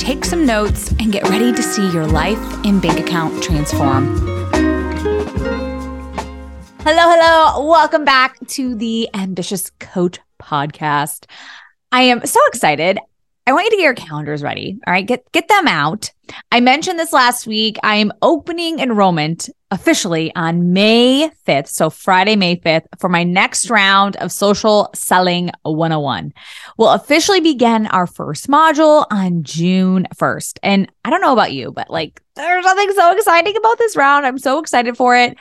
take some notes, and get ready to see your life and bank account transform. Hello, hello. Welcome back to the Ambitious Coach podcast. I am so excited. I want you to get your calendars ready. All right, get get them out. I mentioned this last week. I am opening enrollment officially on May 5th, so Friday, May 5th, for my next round of Social Selling 101. We'll officially begin our first module on June 1st. And I don't know about you, but like there's nothing so exciting about this round. I'm so excited for it.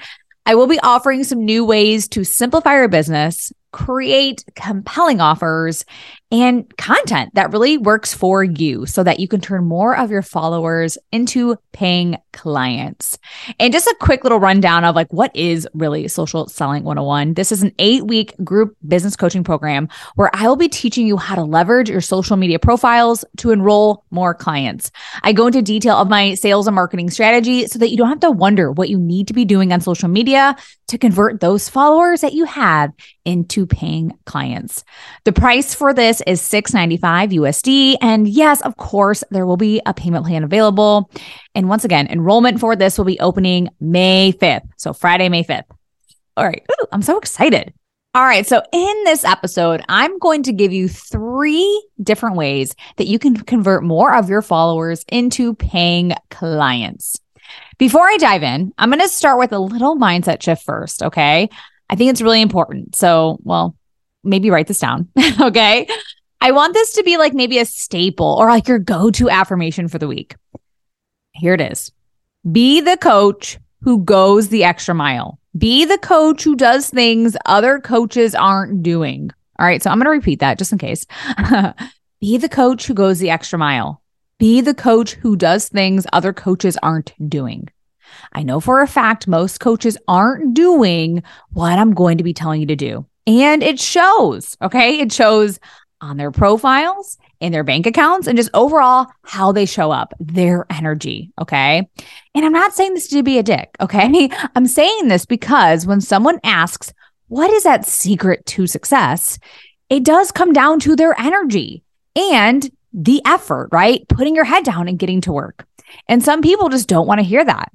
I will be offering some new ways to simplify your business, create compelling offers, and content that really works for you so that you can turn more of your followers into paying clients. And just a quick little rundown of like what is really social selling 101. This is an 8-week group business coaching program where I will be teaching you how to leverage your social media profiles to enroll more clients. I go into detail of my sales and marketing strategy so that you don't have to wonder what you need to be doing on social media to convert those followers that you have into paying clients. The price for this is 695 USD and yes, of course, there will be a payment plan available. And once again, enrollment for this will be opening May 5th. So Friday, May 5th. All right. Ooh, I'm so excited. All right. So, in this episode, I'm going to give you three different ways that you can convert more of your followers into paying clients. Before I dive in, I'm going to start with a little mindset shift first. Okay. I think it's really important. So, well, maybe write this down. okay. I want this to be like maybe a staple or like your go to affirmation for the week. Here it is Be the coach who goes the extra mile. Be the coach who does things other coaches aren't doing. All right. So I'm going to repeat that just in case. be the coach who goes the extra mile. Be the coach who does things other coaches aren't doing. I know for a fact most coaches aren't doing what I'm going to be telling you to do. And it shows. Okay. It shows on their profiles, in their bank accounts, and just overall how they show up, their energy. Okay. And I'm not saying this to be a dick. Okay. I'm saying this because when someone asks, what is that secret to success? It does come down to their energy and the effort, right? Putting your head down and getting to work. And some people just don't want to hear that.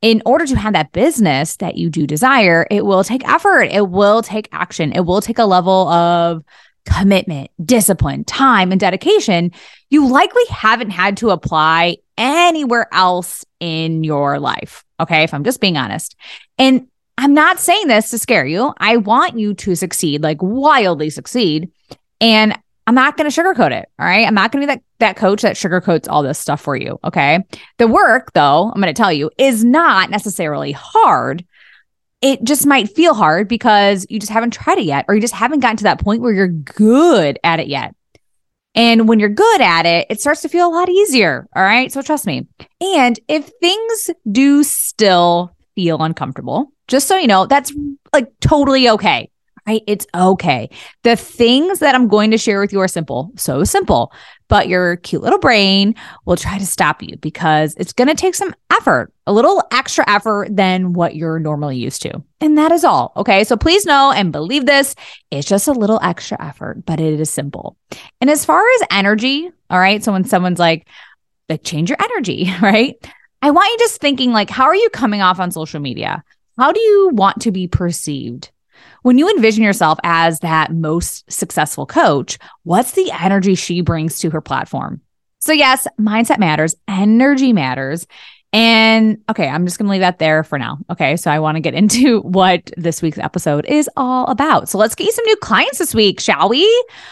In order to have that business that you do desire, it will take effort. It will take action. It will take a level of commitment, discipline, time, and dedication you likely haven't had to apply anywhere else in your life. Okay. If I'm just being honest. And I'm not saying this to scare you. I want you to succeed, like wildly succeed. And I'm not going to sugarcoat it. All right. I'm not going to be that, that coach that sugarcoats all this stuff for you. Okay. The work, though, I'm going to tell you, is not necessarily hard it just might feel hard because you just haven't tried it yet, or you just haven't gotten to that point where you're good at it yet. And when you're good at it, it starts to feel a lot easier. All right. So trust me. And if things do still feel uncomfortable, just so you know, that's like totally okay right? It's okay. The things that I'm going to share with you are simple, so simple, but your cute little brain will try to stop you because it's going to take some effort, a little extra effort than what you're normally used to. And that is all. Okay. So please know and believe this. It's just a little extra effort, but it is simple. And as far as energy, all right. So when someone's like, like change your energy, right? I want you just thinking like, how are you coming off on social media? How do you want to be perceived? When you envision yourself as that most successful coach, what's the energy she brings to her platform? So, yes, mindset matters, energy matters. And okay, I'm just going to leave that there for now. Okay. So I want to get into what this week's episode is all about. So let's get you some new clients this week, shall we?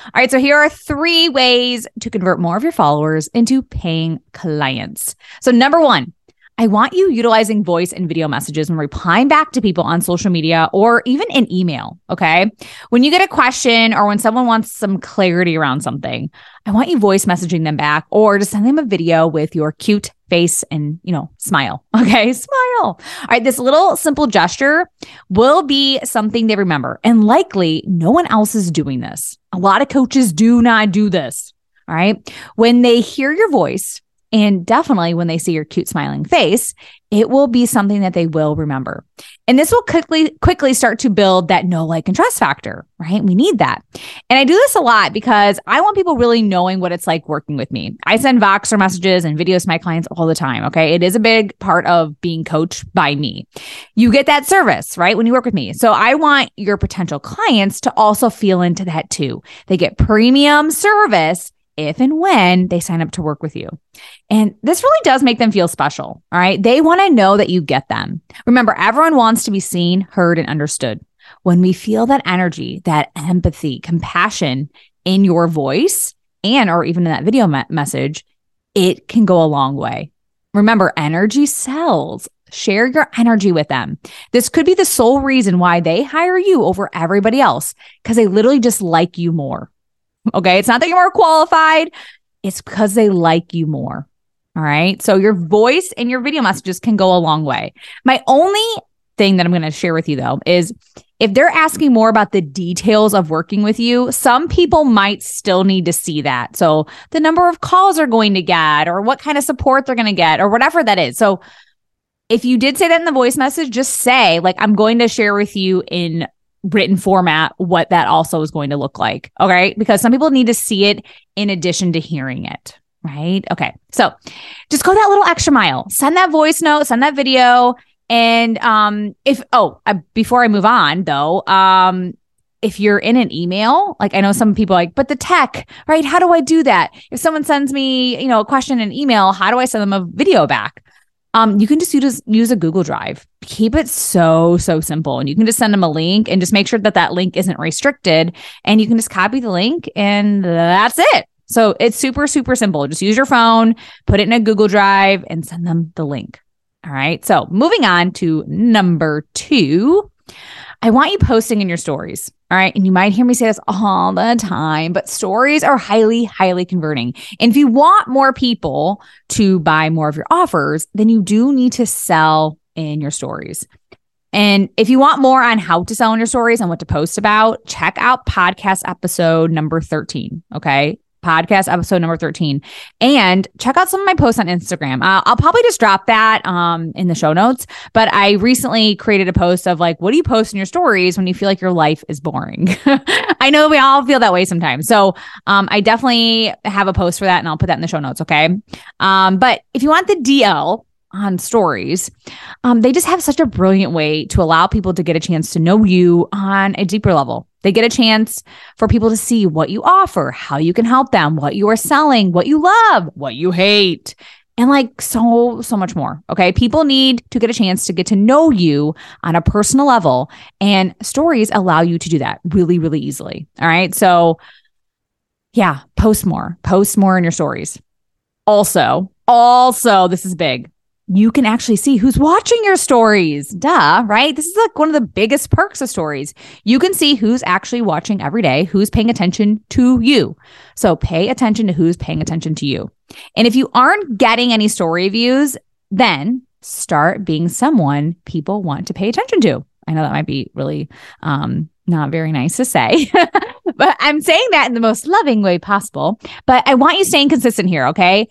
All right. So here are three ways to convert more of your followers into paying clients. So, number one, I want you utilizing voice and video messages when replying back to people on social media or even in email. Okay. When you get a question or when someone wants some clarity around something, I want you voice messaging them back or to send them a video with your cute face and, you know, smile. Okay. Smile. All right. This little simple gesture will be something they remember. And likely no one else is doing this. A lot of coaches do not do this. All right. When they hear your voice, and definitely when they see your cute smiling face, it will be something that they will remember. And this will quickly quickly start to build that know like and trust factor, right? We need that. And I do this a lot because I want people really knowing what it's like working with me. I send Voxer messages and videos to my clients all the time, okay? It is a big part of being coached by me. You get that service, right? When you work with me. So I want your potential clients to also feel into that too. They get premium service if and when they sign up to work with you. And this really does make them feel special. All right. They want to know that you get them. Remember, everyone wants to be seen, heard, and understood. When we feel that energy, that empathy, compassion in your voice and or even in that video me- message, it can go a long way. Remember, energy sells. Share your energy with them. This could be the sole reason why they hire you over everybody else because they literally just like you more. Okay. It's not that you're more qualified, it's because they like you more. All right. So your voice and your video messages can go a long way. My only thing that I'm going to share with you though is if they're asking more about the details of working with you, some people might still need to see that. So the number of calls they're going to get or what kind of support they're going to get or whatever that is. So if you did say that in the voice message, just say, like, I'm going to share with you in written format what that also is going to look like. Okay. Because some people need to see it in addition to hearing it. Right. Okay. So just go that little extra mile. Send that voice note, send that video. And um, if, oh, before I move on though, um, if you're in an email, like I know some people like, but the tech, right? How do I do that? If someone sends me, you know, a question in email, how do I send them a video back? Um, you can just use, use a Google Drive. Keep it so, so simple. And you can just send them a link and just make sure that that link isn't restricted. And you can just copy the link and that's it. So it's super, super simple. Just use your phone, put it in a Google Drive, and send them the link. All right. So moving on to number two. I want you posting in your stories. All right. And you might hear me say this all the time, but stories are highly, highly converting. And if you want more people to buy more of your offers, then you do need to sell in your stories. And if you want more on how to sell in your stories and what to post about, check out podcast episode number 13. Okay podcast episode number 13 and check out some of my posts on instagram. Uh, i'll probably just drop that um, in the show notes but i recently created a post of like what do you post in your stories when you feel like your life is boring? I know we all feel that way sometimes. So um, i definitely have a post for that and i'll put that in the show notes okay? Um, but if you want the dl on stories, um, they just have such a brilliant way to allow people to get a chance to know you on a deeper level. They get a chance for people to see what you offer, how you can help them, what you are selling, what you love, what you hate, and like so, so much more. Okay. People need to get a chance to get to know you on a personal level, and stories allow you to do that really, really easily. All right. So, yeah, post more, post more in your stories. Also, also, this is big you can actually see who's watching your stories. Duh, right? This is like one of the biggest perks of stories. You can see who's actually watching every day, who's paying attention to you. So pay attention to who's paying attention to you. And if you aren't getting any story views, then start being someone people want to pay attention to. I know that might be really um, not very nice to say, but I'm saying that in the most loving way possible. But I want you staying consistent here, okay?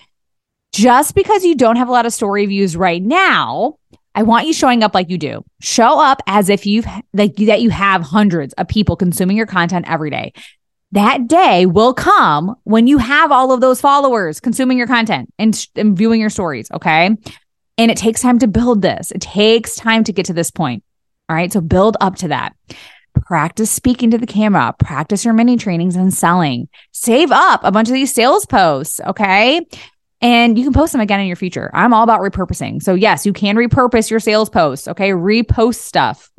Just because you don't have a lot of story views right now, I want you showing up like you do. Show up as if you've like that you have hundreds of people consuming your content every day. That day will come when you have all of those followers consuming your content and, and viewing your stories. Okay. And it takes time to build this. It takes time to get to this point. All right. So build up to that. Practice speaking to the camera, practice your mini trainings and selling. Save up a bunch of these sales posts. Okay and you can post them again in your future. I'm all about repurposing. So, yes, you can repurpose your sales posts. Okay. Repost stuff.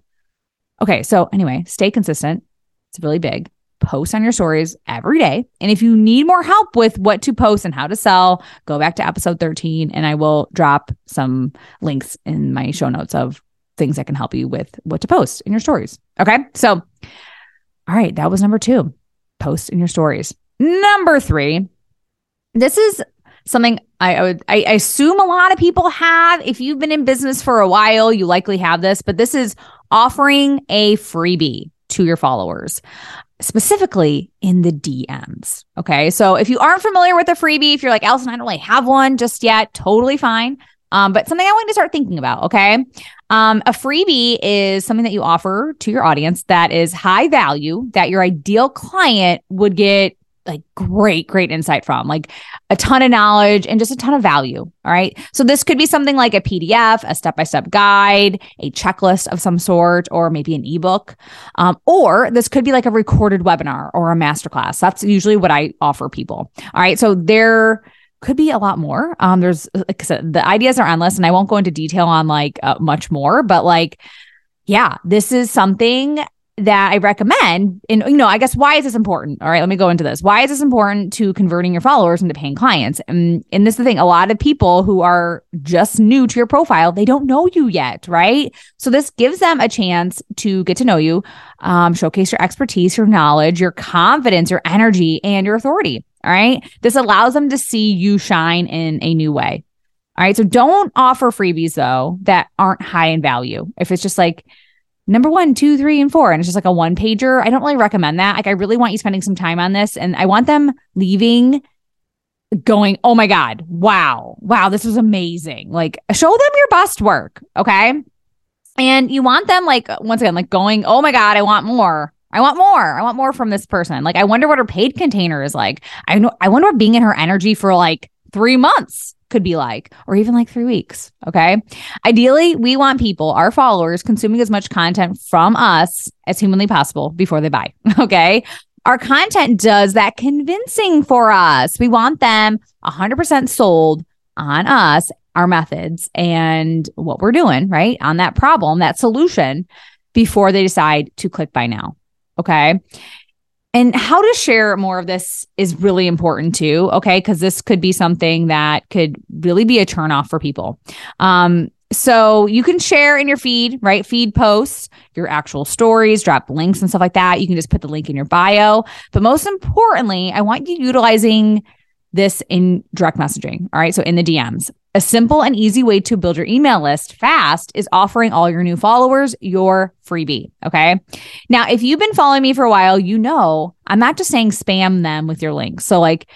Okay. So, anyway, stay consistent. It's really big. post on your stories every day. And if you need more help with what to post and how to sell, go back to episode 13 and I will drop some links in my show notes of things that can help you with what to post in your stories. Okay. So, all right, that was number two post in your stories. Number three, this is something I, I would I, I assume a lot of people have. If you've been in business for a while, you likely have this, but this is offering a freebie to your followers specifically in the DMs. Okay. So if you aren't familiar with a freebie, if you're like, Allison, I don't really have one just yet, totally fine. Um, but something I want to start thinking about. Okay. Um, a freebie is something that you offer to your audience that is high value that your ideal client would get like great, great insight from, like a ton of knowledge and just a ton of value. All right. So this could be something like a PDF, a step by step guide, a checklist of some sort, or maybe an ebook. Um, or this could be like a recorded webinar or a masterclass. That's usually what I offer people. All right. So there could be a lot more. Um, there's like the ideas are endless, and I won't go into detail on like uh, much more, but like, yeah, this is something that I recommend. And, you know, I guess why is this important? All right, let me go into this. Why is this important to converting your followers into paying clients? And, and this is the thing a lot of people who are just new to your profile, they don't know you yet, right? So this gives them a chance to get to know you, um, showcase your expertise, your knowledge, your confidence, your energy, and your authority. All right. This allows them to see you shine in a new way. All right. So don't offer freebies though that aren't high in value. If it's just like, number one, two, three, and four. And it's just like a one pager. I don't really recommend that. Like, I really want you spending some time on this. And I want them leaving going, oh my God, wow, wow, this was amazing. Like, show them your best work. Okay. And you want them, like, once again, like going, oh my God, I want more. I want more. I want more from this person. Like, I wonder what her paid container is like. I know, I wonder what being in her energy for like three months could be like, or even like three weeks. Okay. Ideally, we want people, our followers, consuming as much content from us as humanly possible before they buy. Okay. Our content does that convincing for us. We want them 100% sold on us, our methods, and what we're doing, right? On that problem, that solution before they decide to click buy now. Okay. And how to share more of this is really important too. Okay. Cause this could be something that could really be a turnoff for people. Um, so you can share in your feed, right? Feed posts, your actual stories, drop links and stuff like that. You can just put the link in your bio. But most importantly, I want you utilizing this in direct messaging. All right. So in the DMs. A simple and easy way to build your email list fast is offering all your new followers your freebie. Okay. Now, if you've been following me for a while, you know I'm not just saying spam them with your links. So, like,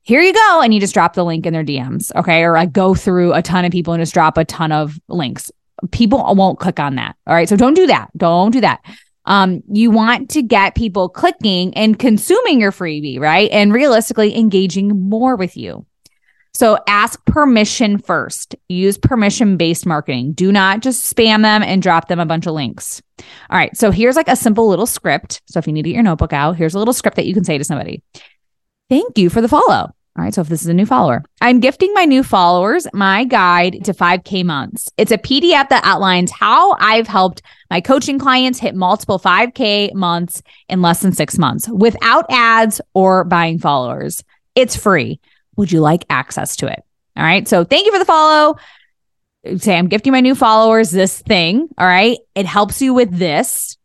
here you go. And you just drop the link in their DMs. Okay. Or like go through a ton of people and just drop a ton of links. People won't click on that. All right. So don't do that. Don't do that. Um, you want to get people clicking and consuming your freebie, right? And realistically engaging more with you. So ask permission first. Use permission based marketing. Do not just spam them and drop them a bunch of links. All right. So here's like a simple little script. So if you need to get your notebook out, here's a little script that you can say to somebody. Thank you for the follow. All right. So if this is a new follower, I'm gifting my new followers my guide to 5K months. It's a PDF that outlines how I've helped my coaching clients hit multiple 5K months in less than six months without ads or buying followers. It's free. Would you like access to it? All right. So thank you for the follow. Say, I'm gifting my new followers this thing. All right. It helps you with this.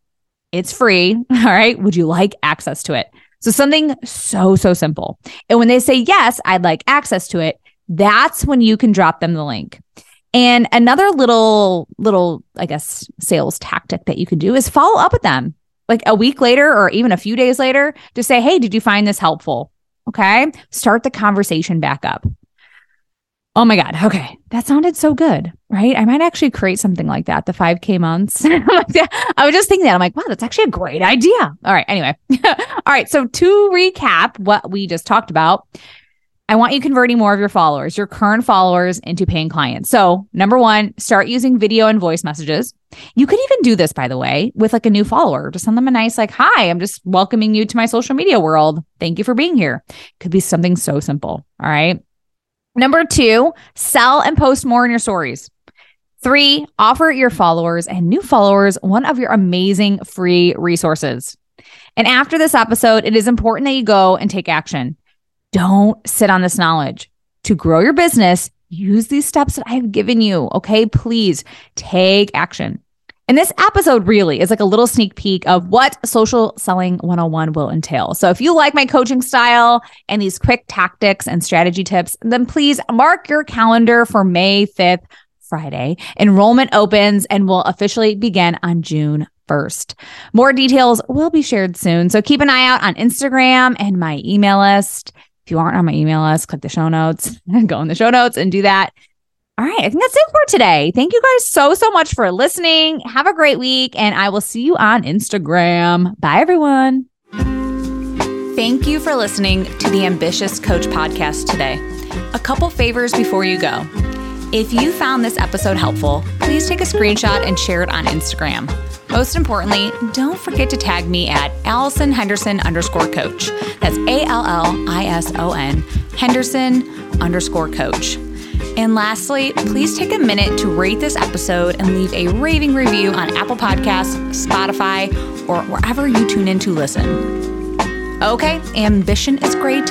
It's free. All right. Would you like access to it? So something so, so simple. And when they say, yes, I'd like access to it, that's when you can drop them the link. And another little, little, I guess, sales tactic that you can do is follow up with them like a week later or even a few days later to say, hey, did you find this helpful? Okay. Start the conversation back up. Oh my God. Okay. That sounded so good, right? I might actually create something like that, the 5K months. I was just thinking that. I'm like, wow, that's actually a great idea. All right. Anyway. All right. So to recap what we just talked about, I want you converting more of your followers, your current followers, into paying clients. So, number one, start using video and voice messages. You could even do this, by the way, with like a new follower. Just send them a nice, like, hi, I'm just welcoming you to my social media world. Thank you for being here. Could be something so simple. All right. Number two, sell and post more in your stories. Three, offer your followers and new followers one of your amazing free resources. And after this episode, it is important that you go and take action. Don't sit on this knowledge. To grow your business, use these steps that I have given you. Okay. Please take action. And this episode really is like a little sneak peek of what social selling 101 will entail. So if you like my coaching style and these quick tactics and strategy tips, then please mark your calendar for May 5th, Friday. Enrollment opens and will officially begin on June 1st. More details will be shared soon. So keep an eye out on Instagram and my email list. If you aren't on my email list, click the show notes, and go in the show notes and do that. All right. I think that's it for today. Thank you guys so, so much for listening. Have a great week, and I will see you on Instagram. Bye, everyone. Thank you for listening to the Ambitious Coach podcast today. A couple favors before you go. If you found this episode helpful, please take a screenshot and share it on Instagram. Most importantly, don't forget to tag me at Allison Henderson underscore coach. That's A L L I S O N Henderson underscore coach. And lastly, please take a minute to rate this episode and leave a raving review on Apple Podcasts, Spotify, or wherever you tune in to listen. Okay, ambition is great,